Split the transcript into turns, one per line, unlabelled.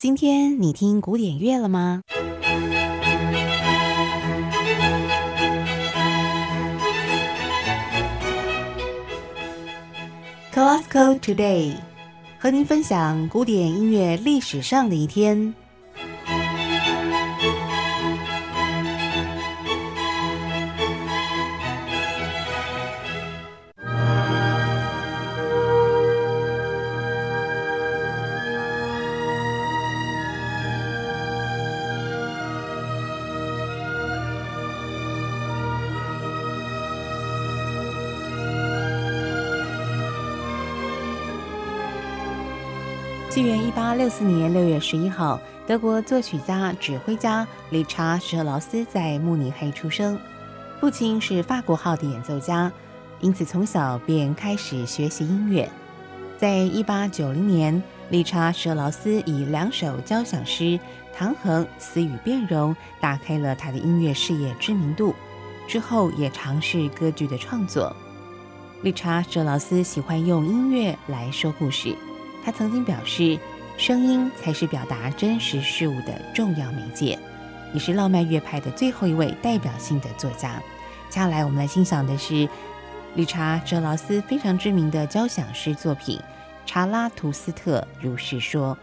今天你听古典乐了吗？Classical Today，和您分享古典音乐历史上的一天。纪元一八六四年六月十一号，德国作曲家、指挥家理查·舍劳斯在慕尼黑出生。父亲是法国号的演奏家，因此从小便开始学习音乐。在一八九零年，理查·舍劳斯以两首交响诗《唐衡》《死与变容》打开了他的音乐事业知名度。之后也尝试歌剧的创作。理查·舍劳斯喜欢用音乐来说故事。他曾经表示，声音才是表达真实事物的重要媒介，也是浪漫乐派的最后一位代表性的作家。接下来我们来欣赏的是理查·哲劳斯非常知名的交响诗作品《查拉图斯特如是说》。